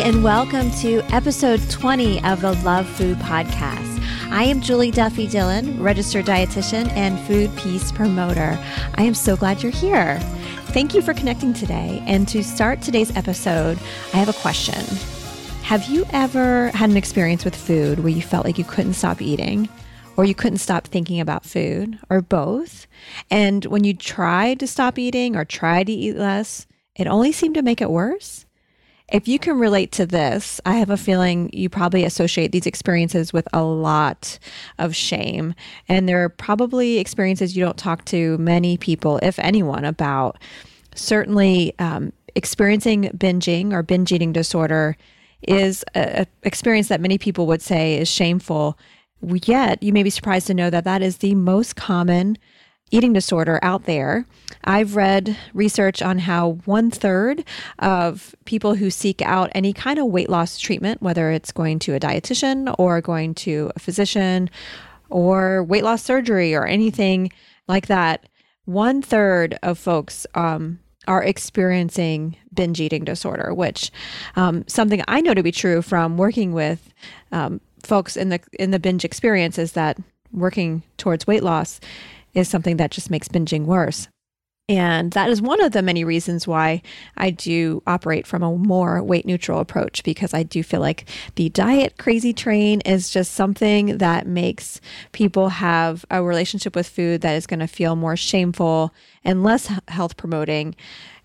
And welcome to episode 20 of the Love Food Podcast. I am Julie Duffy Dillon, registered dietitian and food peace promoter. I am so glad you're here. Thank you for connecting today. And to start today's episode, I have a question. Have you ever had an experience with food where you felt like you couldn't stop eating? Or you couldn't stop thinking about food, or both. And when you tried to stop eating or tried to eat less, it only seemed to make it worse? If you can relate to this, I have a feeling you probably associate these experiences with a lot of shame. And there are probably experiences you don't talk to many people, if anyone, about. Certainly, um, experiencing binging or binge eating disorder is an experience that many people would say is shameful. Yet, you may be surprised to know that that is the most common eating disorder out there. I've read research on how one third of people who seek out any kind of weight loss treatment, whether it's going to a dietitian or going to a physician or weight loss surgery or anything like that, one third of folks um, are experiencing binge eating disorder, which um, something I know to be true from working with um, folks in the in the binge experience is that working towards weight loss is something that just makes binging worse. And that is one of the many reasons why I do operate from a more weight neutral approach because I do feel like the diet crazy train is just something that makes people have a relationship with food that is going to feel more shameful and less health promoting.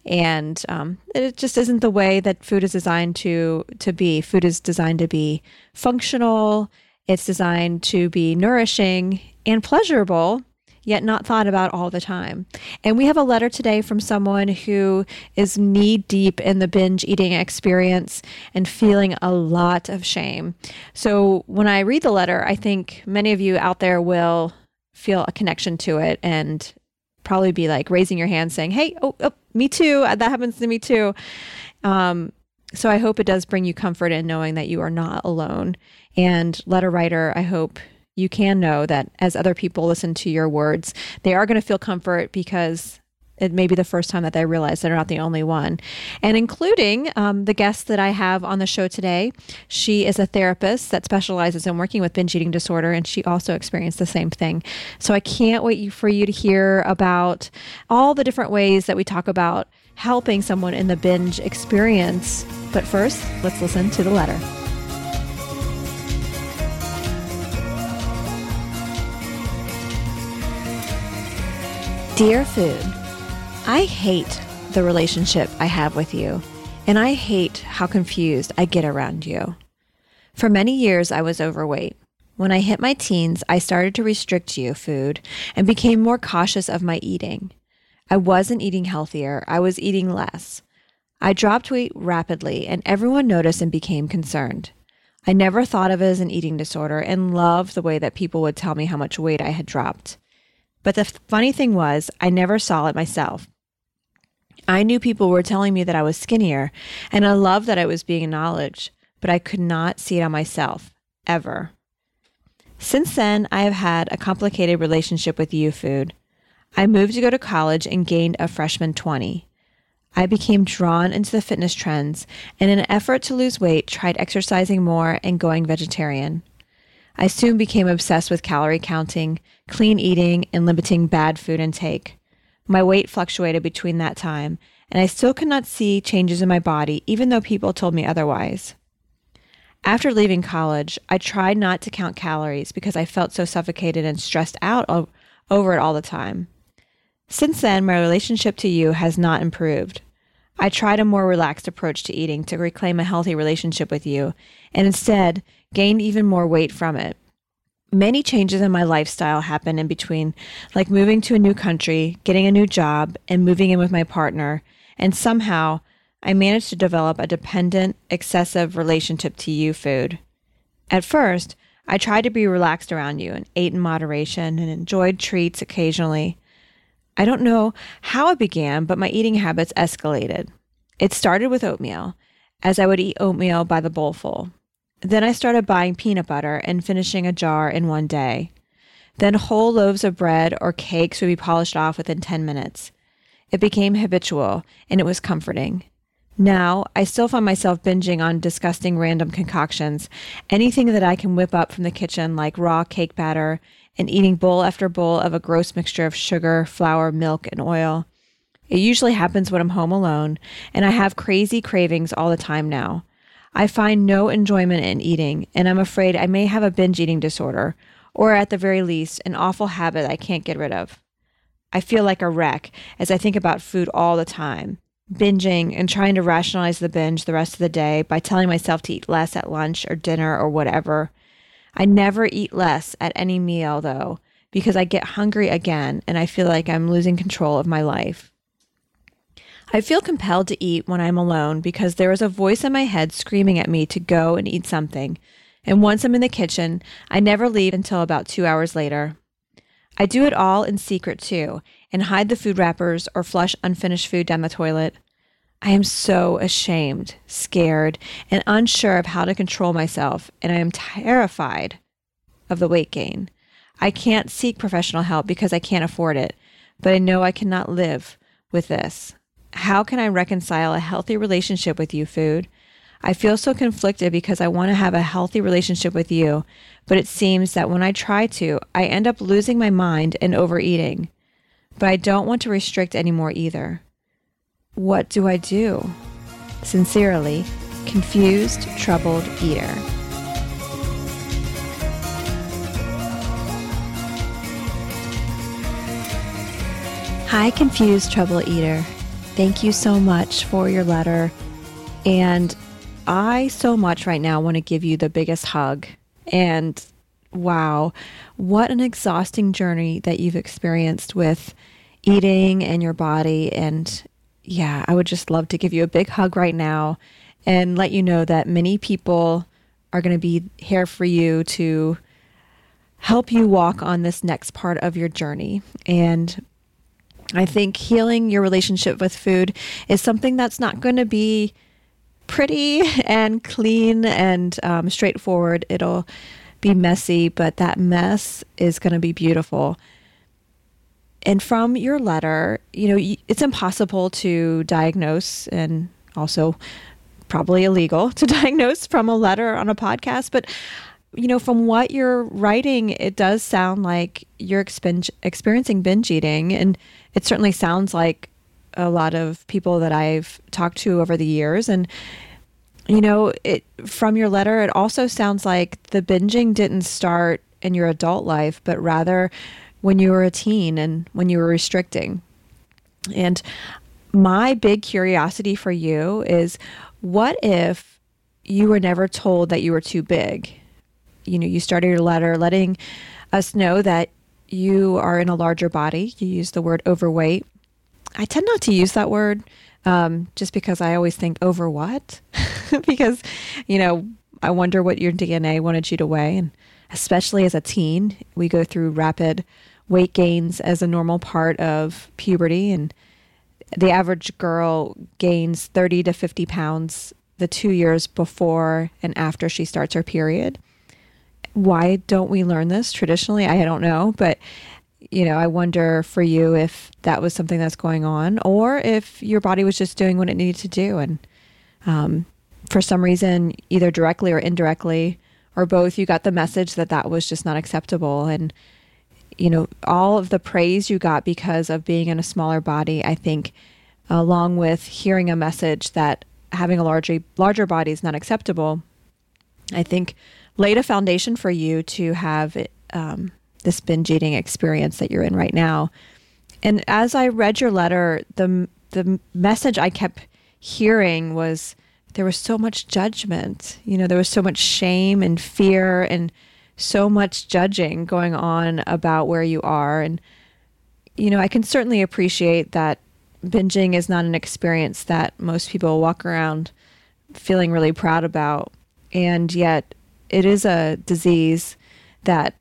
And um, it just isn't the way that food is designed to to be. Food is designed to be functional. It's designed to be nourishing and pleasurable yet not thought about all the time. And we have a letter today from someone who is knee deep in the binge eating experience and feeling a lot of shame. So when I read the letter, I think many of you out there will feel a connection to it and probably be like raising your hand saying, Hey, oh, oh me too. That happens to me too. Um, so I hope it does bring you comfort in knowing that you are not alone. And letter writer, I hope you can know that as other people listen to your words, they are going to feel comfort because it may be the first time that they realize they're not the only one. And including um, the guest that I have on the show today, she is a therapist that specializes in working with binge eating disorder, and she also experienced the same thing. So I can't wait for you to hear about all the different ways that we talk about helping someone in the binge experience. But first, let's listen to the letter. Dear Food, I hate the relationship I have with you, and I hate how confused I get around you. For many years, I was overweight. When I hit my teens, I started to restrict you food and became more cautious of my eating. I wasn't eating healthier, I was eating less. I dropped weight rapidly, and everyone noticed and became concerned. I never thought of it as an eating disorder and loved the way that people would tell me how much weight I had dropped. But the funny thing was, I never saw it myself. I knew people were telling me that I was skinnier, and I loved that I was being acknowledged, but I could not see it on myself, ever. Since then, I have had a complicated relationship with Youfood. I moved to go to college and gained a freshman 20. I became drawn into the fitness trends and, in an effort to lose weight, tried exercising more and going vegetarian. I soon became obsessed with calorie counting, clean eating, and limiting bad food intake. My weight fluctuated between that time, and I still could not see changes in my body, even though people told me otherwise. After leaving college, I tried not to count calories because I felt so suffocated and stressed out over it all the time. Since then, my relationship to you has not improved. I tried a more relaxed approach to eating to reclaim a healthy relationship with you, and instead gained even more weight from it. Many changes in my lifestyle happened in between, like moving to a new country, getting a new job, and moving in with my partner, and somehow I managed to develop a dependent, excessive relationship to you food. At first, I tried to be relaxed around you and ate in moderation and enjoyed treats occasionally. I don't know how it began, but my eating habits escalated. It started with oatmeal, as I would eat oatmeal by the bowlful. Then I started buying peanut butter and finishing a jar in one day. Then whole loaves of bread or cakes would be polished off within 10 minutes. It became habitual and it was comforting. Now, I still find myself binging on disgusting random concoctions, anything that I can whip up from the kitchen, like raw cake batter, and eating bowl after bowl of a gross mixture of sugar, flour, milk, and oil. It usually happens when I'm home alone, and I have crazy cravings all the time now. I find no enjoyment in eating, and I'm afraid I may have a binge eating disorder, or at the very least, an awful habit I can't get rid of. I feel like a wreck as I think about food all the time binging and trying to rationalize the binge the rest of the day by telling myself to eat less at lunch or dinner or whatever. I never eat less at any meal though, because I get hungry again and I feel like I'm losing control of my life. I feel compelled to eat when I'm alone because there is a voice in my head screaming at me to go and eat something. And once I'm in the kitchen, I never leave until about two hours later. I do it all in secret too, and hide the food wrappers or flush unfinished food down the toilet. I am so ashamed, scared, and unsure of how to control myself, and I am terrified of the weight gain. I can't seek professional help because I can't afford it, but I know I cannot live with this. How can I reconcile a healthy relationship with you, food? I feel so conflicted because I want to have a healthy relationship with you, but it seems that when I try to, I end up losing my mind and overeating but I don't want to restrict anymore either. What do I do? Sincerely, confused, troubled eater. Hi, confused, troubled eater. Thank you so much for your letter. And I so much right now want to give you the biggest hug and wow, what an exhausting journey that you've experienced with eating and your body. And yeah, I would just love to give you a big hug right now and let you know that many people are going to be here for you to help you walk on this next part of your journey. And I think healing your relationship with food is something that's not going to be pretty and clean and um, straightforward. It'll be messy, but that mess is going to be beautiful. And from your letter, you know, it's impossible to diagnose and also probably illegal to diagnose from a letter on a podcast, but you know, from what you're writing, it does sound like you're experiencing binge eating. And it certainly sounds like a lot of people that I've talked to over the years. And you know, it from your letter, it also sounds like the binging didn't start in your adult life, but rather when you were a teen and when you were restricting. And my big curiosity for you is what if you were never told that you were too big? You know, you started your letter letting us know that you are in a larger body. You use the word overweight. I tend not to use that word um, just because I always think over what? because, you know, I wonder what your DNA wanted you to weigh. And especially as a teen, we go through rapid weight gains as a normal part of puberty. And the average girl gains 30 to 50 pounds the two years before and after she starts her period. Why don't we learn this traditionally? I don't know. But you know, I wonder for you if that was something that's going on or if your body was just doing what it needed to do. And um, for some reason, either directly or indirectly, or both, you got the message that that was just not acceptable. And, you know, all of the praise you got because of being in a smaller body, I think along with hearing a message that having a larger larger body is not acceptable, I think laid a foundation for you to have um, this binge eating experience that you're in right now. And as I read your letter, the the message I kept hearing was there was so much judgment. You know, there was so much shame and fear and so much judging going on about where you are. And, you know, I can certainly appreciate that binging is not an experience that most people walk around feeling really proud about. And yet, it is a disease that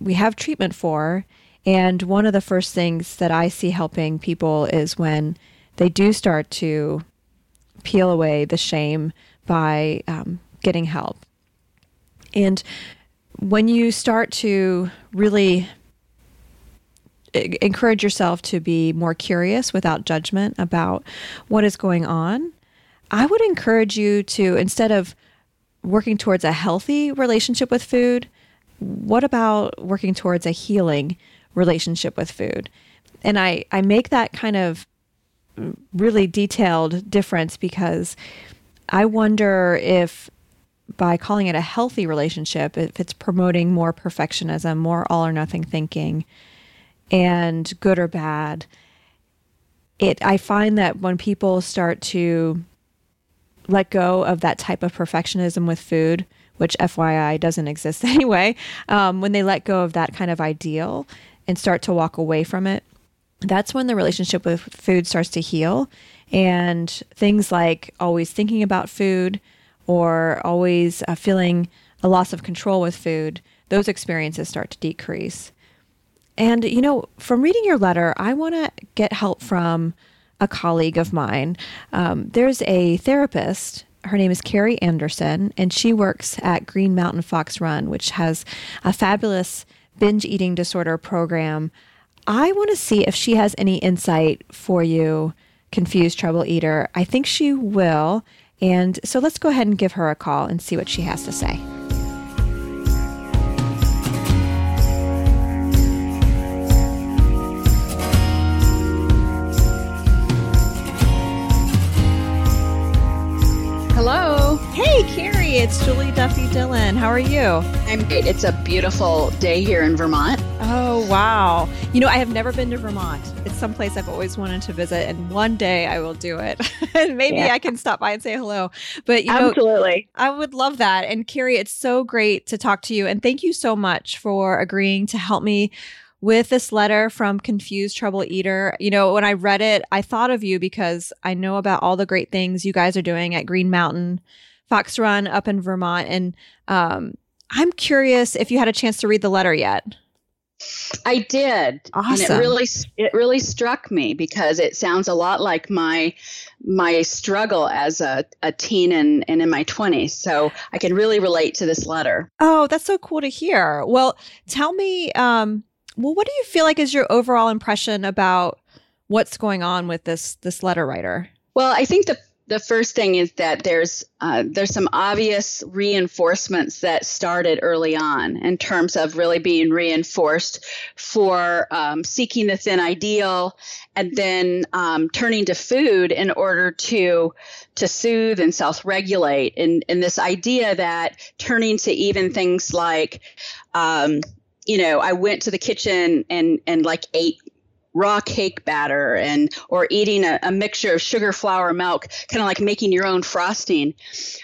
we have treatment for. And one of the first things that I see helping people is when they do start to peel away the shame by um, getting help. And when you start to really encourage yourself to be more curious without judgment about what is going on, I would encourage you to, instead of working towards a healthy relationship with food, what about working towards a healing relationship with food? And I, I make that kind of really detailed difference because I wonder if by calling it a healthy relationship, if it's promoting more perfectionism, more all or nothing thinking, and good or bad, it I find that when people start to let go of that type of perfectionism with food, which FYI doesn't exist anyway, um, when they let go of that kind of ideal and start to walk away from it, that's when the relationship with food starts to heal. And things like always thinking about food or always uh, feeling a loss of control with food, those experiences start to decrease. And, you know, from reading your letter, I want to get help from a colleague of mine. Um, there's a therapist. Her name is Kari Anderson, and she works at Green Mountain Fox Run, which has a fabulous binge eating disorder program I want to see if she has any insight for you, confused trouble eater. I think she will. And so let's go ahead and give her a call and see what she has to say. Hello. Hey, Kari, it's Julie Duffy Dillon. How are you? I'm great. It's a beautiful day here in Vermont. Oh, wow. You know, I have never been to Vermont. It's someplace I've always wanted to visit, and one day I will do it. and maybe yeah. I can stop by and say hello. But, you know, Absolutely. I would love that. And Kari, it's so great to talk to you. And thank you so much for agreeing to help me with this letter from Confused Trouble Eater. You know, when I read it, I thought of you because I know about all the great things you guys are doing at Green Mountain Fox Run up in Vermont. And um, I'm curious if you had a chance to read the letter yet. I did. Awesome. And it really it really struck me because it sounds a lot like my my struggle as a, a teen and, and in my 20s. So I can really relate to this letter. Oh, that's so cool to hear. Well, tell me um well what do you feel like is your overall impression about what's going on with this this letter writer? Well, I think the the first thing is that there's uh, there's some obvious reinforcements that started early on in terms of really being reinforced for um, seeking the thin ideal and then um, turning to food in order to to soothe and self-regulate and, and this idea that turning to even things like um, you know i went to the kitchen and and like ate raw cake batter and or eating a, a mixture of sugar flour milk kind of like making your own frosting.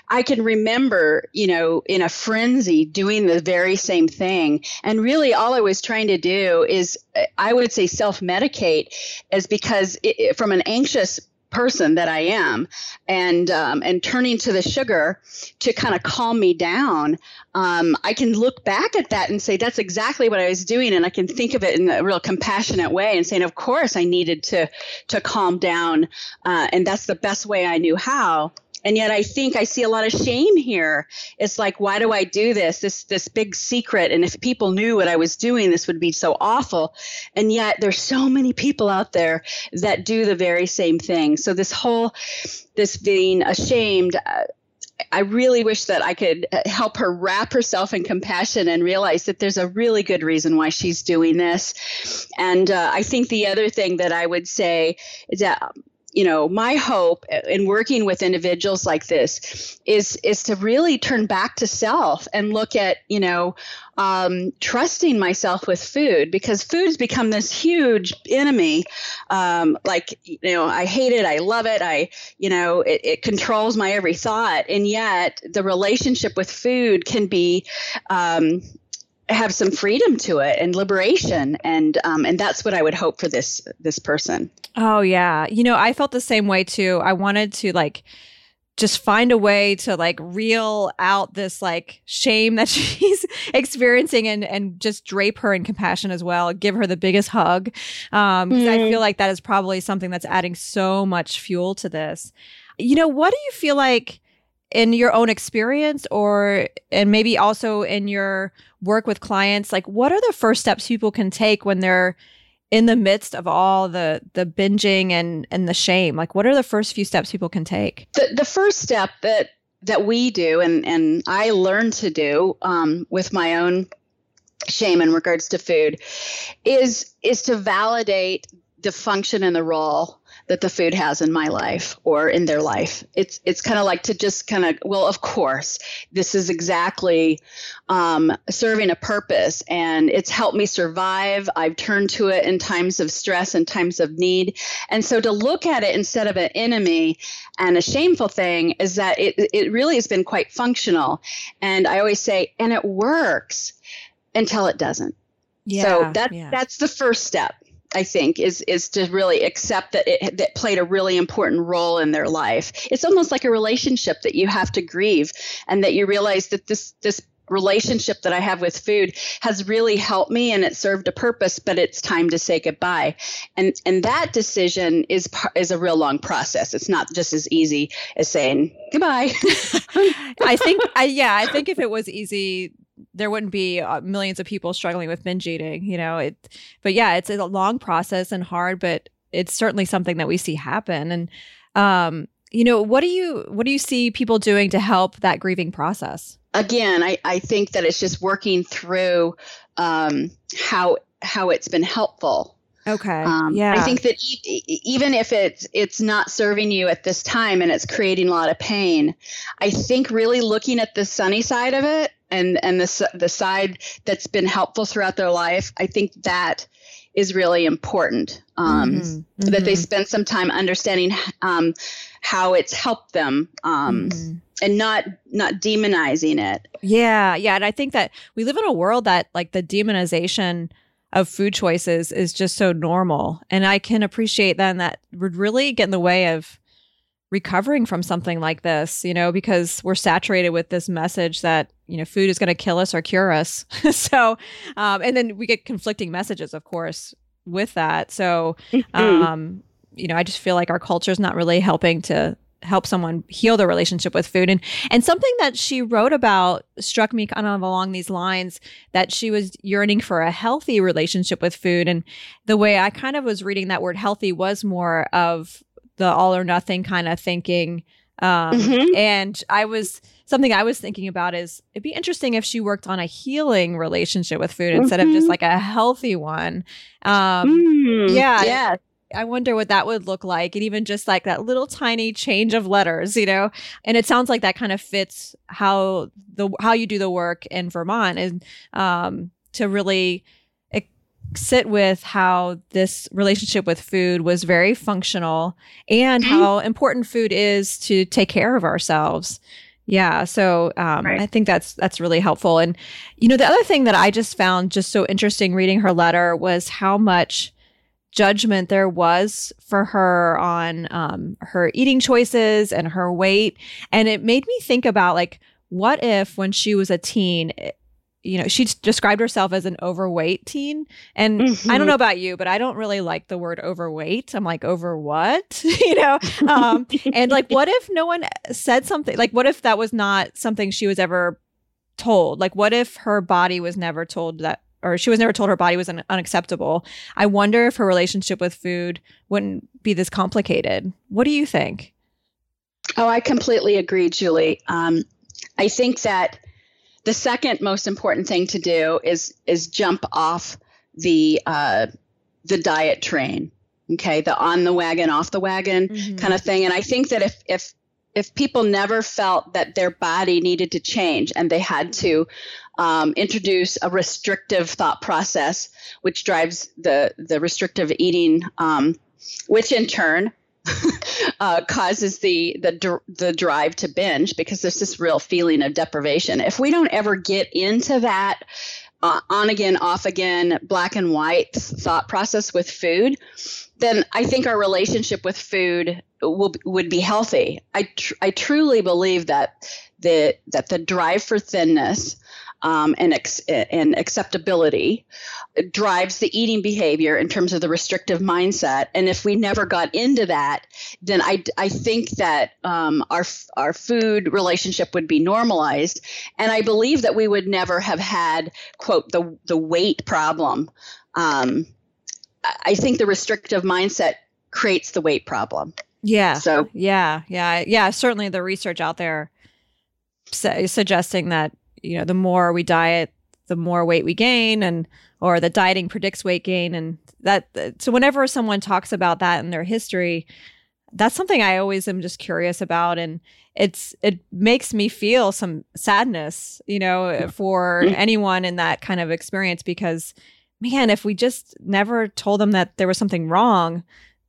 I can remember you know in a frenzy doing the very same thing. And really all i was trying to do is i would say self medicate is because it, from an anxious person that I am, and um, and turning to the sugar to kind of calm me down, um, I can look back at that and say that's exactly what I was doing, and I can think of it in a real compassionate way and saying, of course, I needed to to calm down, uh, and that's the best way I knew how and yet i think i see a lot of shame here. It's like why do i do this? This this big secret. And if people knew what i was doing this would be so awful. And yet there's so many people out there that do the very same thing. So this whole this being ashamed uh, I really wish that I could uh, help her wrap herself in compassion and realize that there's a really good reason why she's doing this. And uh, I think the other thing that I would say is that you know, my hope in working with individuals like this is is to really turn back to self and look at, you know, um, trusting myself with food because food's become this huge enemy. Um, like, you know, I hate it, I love it, I, you know, it, it controls my every thought, and yet the relationship with food can be um, have some freedom to it and liberation. And um, and that's what i would hope for this this person. Oh yeah. You know i felt the same way too. I wanted to like just find a way to like reel out this like shame that she's experiencing and and just drape her in compassion as well give her the biggest hug. Um because mm. i feel like that is probably something that's adding so much fuel to this. You know what do you feel like in your own experience or and maybe also in your work with clients like what are the first steps people can take when they're in the midst of all the the binging and and the shame? Like what are the first few steps people can take? The, the first step that that we do and and i learned to do um, with my own shame in regards to food is is to validate the function and the role that the food has in my life or in their life. It's it's kind of like to just kind of well, of course, this is exactly um, serving a purpose, and it's helped me survive. I've turned to it in times of stress and times of need, and so to look at it instead of an enemy and a shameful thing is that it it really has been quite functional, and I always say, and it works until it doesn't. Yeah, so that yeah. that's the first step I think is is to really accept that it that played a really important role in their life. It's almost like a relationship that you have to grieve and that you realize that this this relationship that I have with food has really helped me and it served a purpose but it's time to say goodbye. And and that decision is is a real long process. It's not just as easy as saying goodbye. I think I yeah I think if it was easy there wouldn't be uh, millions of people struggling with binge eating, you know. It, but yeah, it's a long process and hard, but it's certainly something that we see happen. And um, you know, what do you what do you see people doing to help that grieving process? Again, I I think that it's just working through um, how how it's been helpful Okay. Um, yeah. I think that e- even if it's it's not serving you at this time and it's creating a lot of pain, I think really looking at the sunny side of it and and the the side that's been helpful throughout their life, I think that is really important. Um, mm-hmm. That they mm-hmm. spend some time understanding um, how it's helped them. Um, mm-hmm. And not not demonizing it. Yeah, yeah, and I think that we live in a world that like the demonization of food choices is just so normal. And I can appreciate then that would really get in the way of recovering from something like this, you know, because we're saturated with this message that, you know, food is going to kill us or cure us. so, um, and then we get conflicting messages, of course, with that. So, mm-hmm. um, you know, I just feel like our culture is not really helping to help someone heal their relationship with food and and something that she wrote about struck me kind of along these lines that she was yearning for a healthy relationship with food and the way I kind of was reading that word healthy was more of the all or nothing kind of thinking um, mm-hmm. and I was something I was thinking about is it'd be interesting if she worked on a healing relationship with food mm-hmm. instead of just mm-hmm. like a healthy one. Um, mm, yeah, yeah. I wonder what that would look like. And even just like that little tiny change of letters, you know? And it sounds like that kind of fits how the how you do the work in Vermont and um, to really sit with how this relationship with food was very functional and mm-hmm. how important food is to take care of ourselves. Yeah, so um, right. I think that's that's really helpful. And you know, the other thing that I just found just so interesting reading her letter was how much judgment there was for her on um, her eating choices and her weight. And it made me think about like, what if when she was a teen, eh, you know, she described herself as an overweight teen. And mm-hmm. I don't mm-hmm. know about you, but I don't really like the word overweight. I'm like, over what? you know? Um, and like, what if no one said something? Like, what if that was not something she was ever told? Like, what if her body was never told that or she was never told her body was un- unacceptable. I wonder if her relationship with food wouldn't be this complicated. What do you think? Oh, I completely agree, Julie. Um, I think that the second most important thing to do is is jump off the uh, the diet train. Okay, the on the wagon, off the wagon mm-hmm. kind of thing. And I think that if if if people never felt that their body needed to change and they had to um, introduce a restrictive thought process, which drives the the restrictive eating, um, which in turn uh, causes the the the drive to binge because there's this real feeling of deprivation. If we don't ever get into that uh, on again, off again, black and white thought process with food, then I think our relationship with food will would be healthy. I tr- I truly believe that the that the drive for thinness um, and, ex- and acceptability drives the eating behavior in terms of the restrictive mindset. And if we never got into that, then I, I think that um, our, our food relationship would be normalized. And I believe that we would never have had, quote, the, the weight problem. Um, I think the restrictive mindset creates the weight problem. Yeah. So, yeah, yeah, yeah. Certainly the research out there suggesting that you know, the more we diet, the more weight we gain and or that dieting predicts weight gain and that so whenever someone talks about that in their history that's something i always am just curious about and it's it makes me feel some sadness you know for mm-hmm. anyone in that kind of experience because man if we just never told them that there was something wrong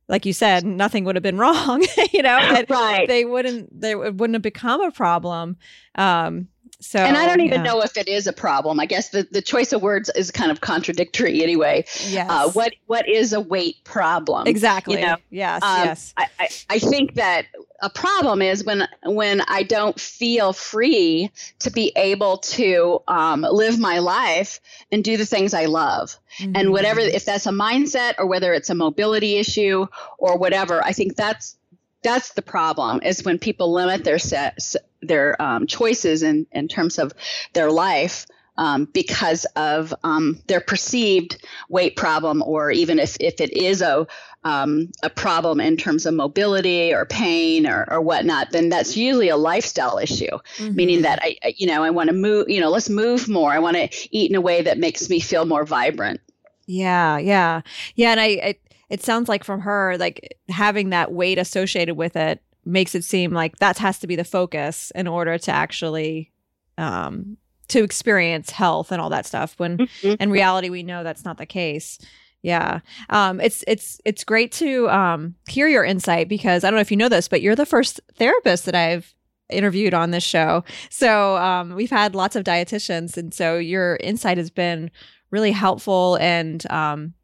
like you said nothing would have been wrong you know right they wouldn't they wouldn't have become a problem um so, and I don't even yeah. know if it is a problem. I guess the, the choice of words is kind of contradictory anyway. Yes. Uh, what what is a weight problem? Exactly. You know? Yes. Um, yes. I, I, I think that a problem is when when I don't feel free to be able to um, live my life and do the things I love. Mm-hmm. And whatever, if that's a mindset or whether it's a mobility issue or whatever, I think that's that's the problem is when people limit their set, their um, choices in, in terms of their life um, because of um, their perceived weight problem, or even if, if it is a um, a problem in terms of mobility or pain or, or whatnot, then that's usually a lifestyle issue. Mm-hmm. Meaning that I, you know, I want to move. You know, let's move more. I want to eat in a way that makes me feel more vibrant. Yeah, yeah, yeah. And I, I it sounds like from her, like having that weight associated with it makes it seem like that has to be the focus in order to actually um, to experience health and all that stuff when mm-hmm. in reality we know that's not the case yeah um, it's it's it's great to um, hear your insight because i don't know if you know this but you're the first therapist that i've interviewed on this show so um, we've had lots of dietitians and so your insight has been really helpful and um,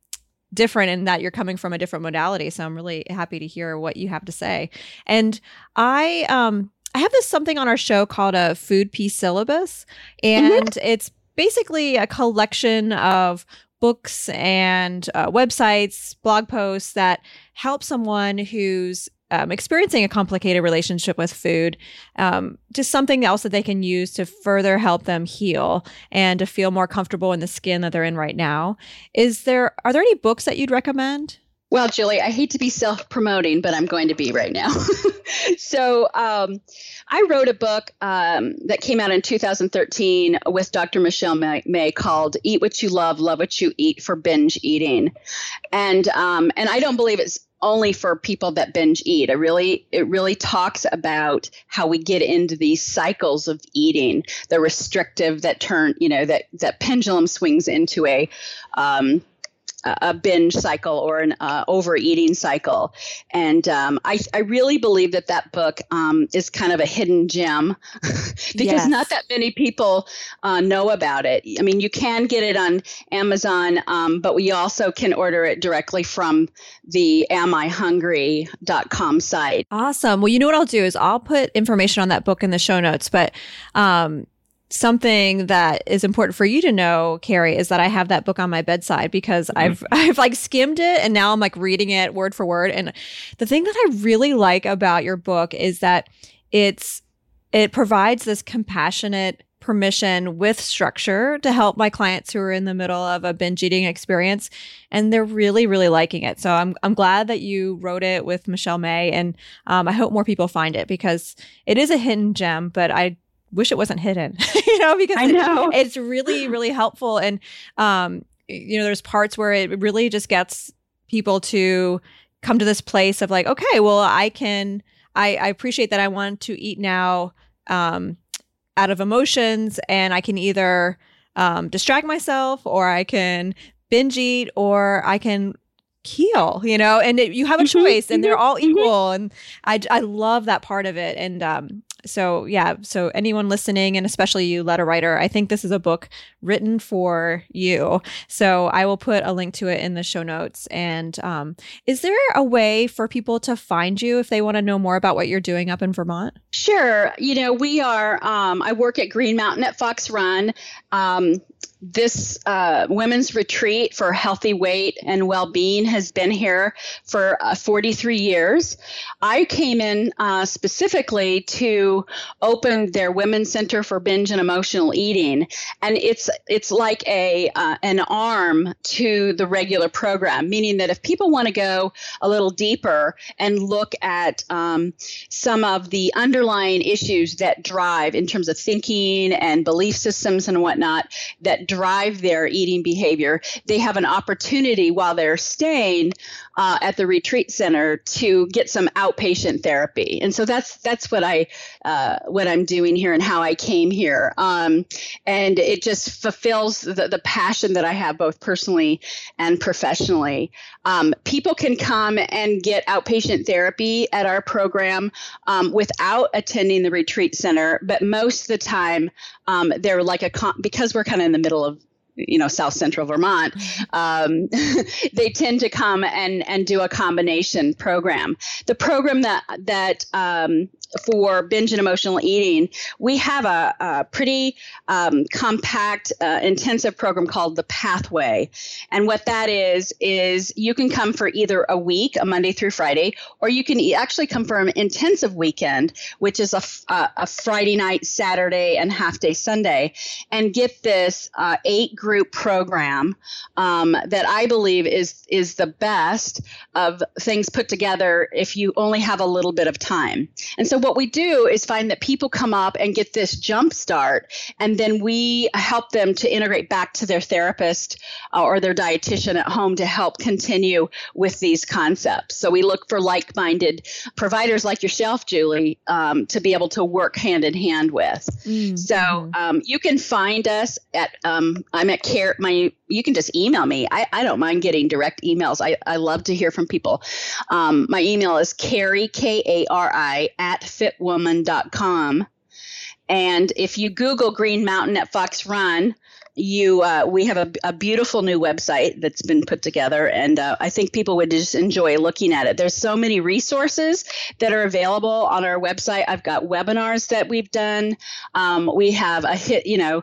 different in that you're coming from a different modality. So I'm really happy to hear what you have to say. And I um I have this something on our show called a food peace syllabus mm-hmm. and mm-hmm. it's basically a collection of books and uh, websites, blog posts that help someone who's um, experiencing a complicated relationship with food, um, just something else that they can use to further help them heal and to feel more comfortable in the skin that they're in right now. Is there are there any books that you'd recommend? Well, Julie, I hate to be self promoting, but I'm going to be right now. so, um, I wrote a book um, that came out in 2013 with Dr. Michelle May, called "Eat What You Love, Love What You Eat" for binge eating, and um, and I don't believe it's only for people that binge eat. It really it really talks about how we get into these cycles of eating, the restrictive that turn, you know, that that pendulum swings into a um, a binge cycle or an uh, overeating cycle. And um, I, I really believe that that book um, is kind of a hidden gem because yes. not that many people uh, know about it. I mean, you can get it on Amazon, um, but we also can order it directly from the amihungry.com site. Awesome. Well, you know what I'll do is I'll put information on that book in the show notes, but um, something that is important for you to know, Kari, is that I have that book on my bedside because mm-hmm. I've I've like skimmed it and now I'm like reading it word for word. And the thing that I really like about your book is that it's it provides this compassionate permission with structure to help my clients who are in the middle of a binge eating experience and they're really really liking it so i'm, I'm glad that you wrote it with michelle may and um, i hope more people find it because it is a hidden gem but i wish it wasn't hidden, you know, because I know. It, it's really, really helpful. And, um, you know, there's parts where it really just gets people to come to this place of like, okay, well, I can, I, I appreciate that I want to eat now um, out of emotions, and I can either um, distract myself or I can binge eat or I can heal you know and it, you have a mm-hmm, choice and they're mm-hmm, all mm-hmm. equal and i i love that part of it and um so yeah so anyone listening and especially you letter writer i think this is a book written for you. So i will put a link to it in the show notes. And um, is there a way for people to find you if they want to know more about what you're doing up in vermont? Sure. You know we are um, i work at green mountain at fox run. Um, this uh, women's retreat for healthy weight and well-being has been here for uh, 43 years. I came in uh, specifically to open their women's center for binge and emotional eating. And it's it's like a uh, an arm to the regular program meaning that if people want to go a little deeper and look at um, some of the underlying issues that drive in terms of thinking and belief systems and whatnot that drive their eating behavior, they have an opportunity while they're staying uh, at the retreat center to get some outpatient therapy. And so that's that's what I uh, what I'm doing here and how I came here. Um, and it just fulfills the, the passion that I have both personally and professionally. Um, people can come and get outpatient therapy at our program um, without attending the retreat center, but most of the time um, they're like a con- because we're kind of in the middle of you know south central vermont um, they tend to come and and do a combination program. The program that that um, for binge and emotional eating we have a, a pretty um, compact uh, intensive program called the pathway and what that is is you can come for either a week a monday through friday or you can actually come for an intensive weekend which is a, a, a friday night saturday and half day sunday and get this uh, eight group program um, that I believe is is the best of things put together if you only have a little bit of time. And so what we do is find that people come up and get this jump start, and then we help them to integrate back to their therapist uh, or their dietitian at home to help continue with these concepts. So we look for like-minded providers like yourself, Julie, um, to be able to work hand in hand with. Mm-hmm. So um, you can find us at um, I'm at care my you can just email me i, I don't mind getting direct emails i, I love to hear from people um, my email is kari k-a-r-i at fitwoman.com and if you google green mountain at fox run you uh, we have a, a, beautiful new website that's been put together and uh, i think people would just enjoy looking at it. There's so many resources that are available on our website. I've got webinars that we've done. Um, we have a hit you know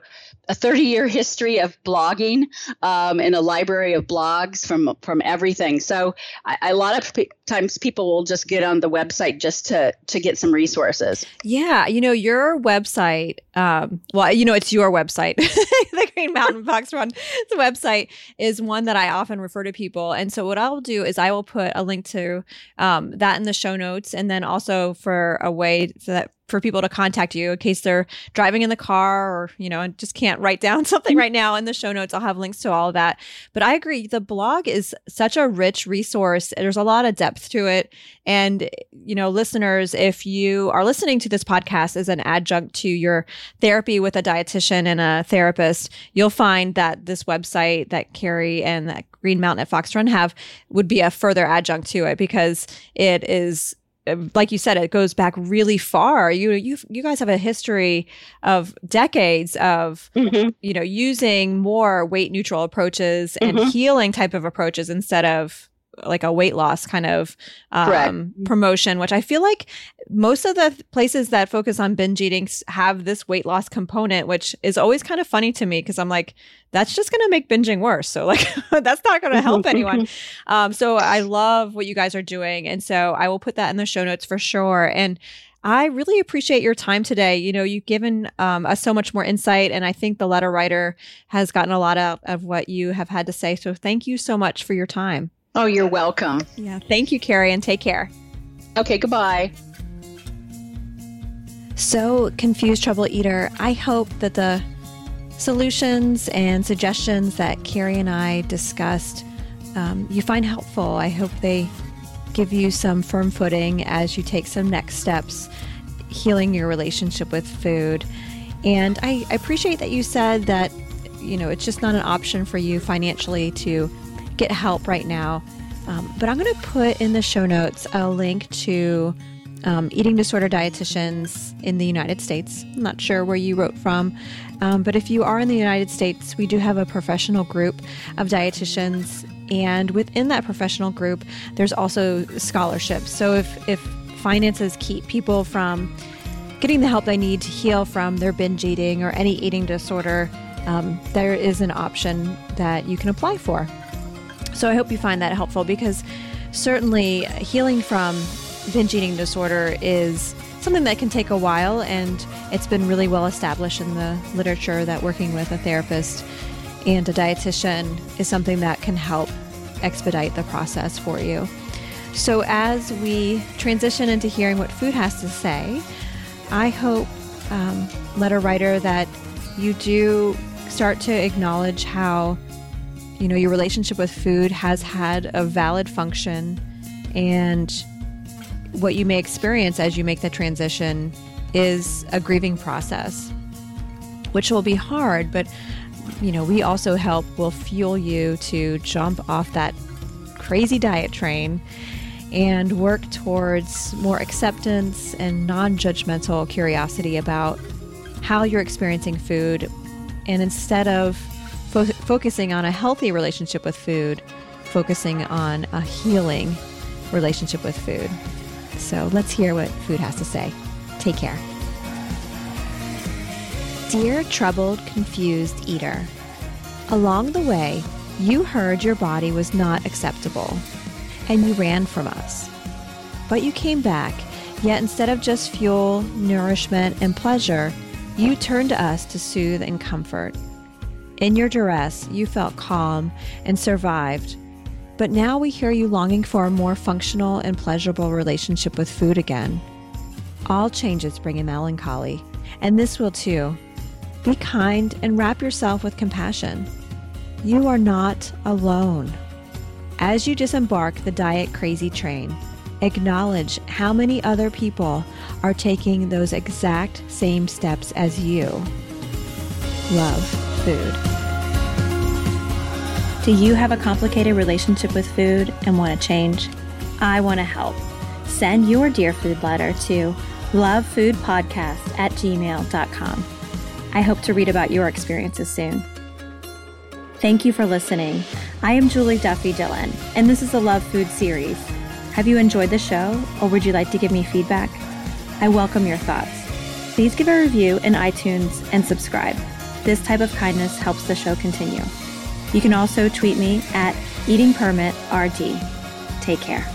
a 30 year history of blogging um, in a library of blogs from from everything. So I, a lot of p- times people will just get on the website just to to get some resources. Yeah, you know your website. Um, well, you know it's your website, the Green Mountain Fox Run. The website is one that I often refer to people, and so what I'll do is I will put a link to um, that in the show notes, and then also for a way so that for people to contact you in case they're driving in the car or you know and just can't write down something right now in the show notes. I'll have links to all of that. But i agree the blog is such a rich resource. There's a lot of depth to it. And you know listeners if you are listening to this podcast as an adjunct to your therapy with a dietitian and a therapist you'll find that this website that Kari and that green mountain at fox run have would be a further adjunct to it because it is like you said, it goes back really far. You you you guys have a history of decades of mm-hmm. you know using more weight neutral approaches and mm-hmm. healing type of approaches instead of like a weight loss kind of um, promotion, which I feel like most of the places that focus on binge eating have this weight loss component, which is always kind of funny to me because I'm like, that's just going to make binging worse. So like, that's not going to help anyone. Um, so I love what you guys are doing, and so I will put that in the show notes for sure. And I really appreciate your time today. You know, you've given um, us so much more insight, and I think the letter writer has gotten a lot out of what you have had to say. So thank you so much for your time. Oh, you're welcome. Yeah. Thank you, Kari, and take care. Okay, goodbye. So, confused trouble eater, I hope that the solutions and suggestions that Kari and I discussed um, you find helpful. I hope they give you some firm footing as you take some next steps healing your relationship with food. And I, I appreciate that you said that, you know, it's just not an option for you financially to get help right now. Um, but I'm going to put in the show notes a link to um, eating disorder dietitians in the United States. I'm not sure where you wrote from, um, but if you are in the United States, we do have a professional group of dietitians. And within that professional group, there's also scholarships. So if, if finances keep people from getting the help they need to heal from their binge eating or any eating disorder, um, there is an option that you can apply for. So I hope you find that helpful because certainly healing from binge eating disorder is something that can take a while, and it's been really well established in the literature that working with a therapist and a dietitian is something that can help expedite the process for you. So, as we transition into hearing what food has to say, I hope, um, letter writer, that you do start to acknowledge how you know your relationship with food has had a valid function and what you may experience as you make the transition is a grieving process which will be hard but you know we also help will fuel you to jump off that crazy diet train and work towards more acceptance and non judgmental curiosity about how you're experiencing food. And instead of fo- focusing on a healthy relationship with food, focusing on a healing relationship with food. So let's hear what food has to say. Take care. Dear troubled, confused eater, along the way, you heard your body was not acceptable and you ran from us. But you came back, yet instead of just fuel, nourishment, and pleasure, you turned to us to soothe and comfort. In your duress, you felt calm and survived. But now we hear you longing for a more functional and pleasurable relationship with food again. All changes bring a melancholy, and this will too. Be kind and wrap yourself with compassion. You are not alone. As you disembark the diet crazy train, acknowledge how many other people are taking those exact same steps as you. Love food. Do you have a complicated relationship with food and want to change? I want to help. Send your Dear Food letter to lovefoodpodcast at gmail.com. I hope to read about your experiences soon. Thank you for listening. I am Julie Duffy Dillon, and this is the Love Food series. Have you enjoyed the show, or would you like to give me feedback? I welcome your thoughts. Please give a review in iTunes and subscribe. This type of kindness helps the show continue. You can also tweet me at eatingpermitrd. Take care.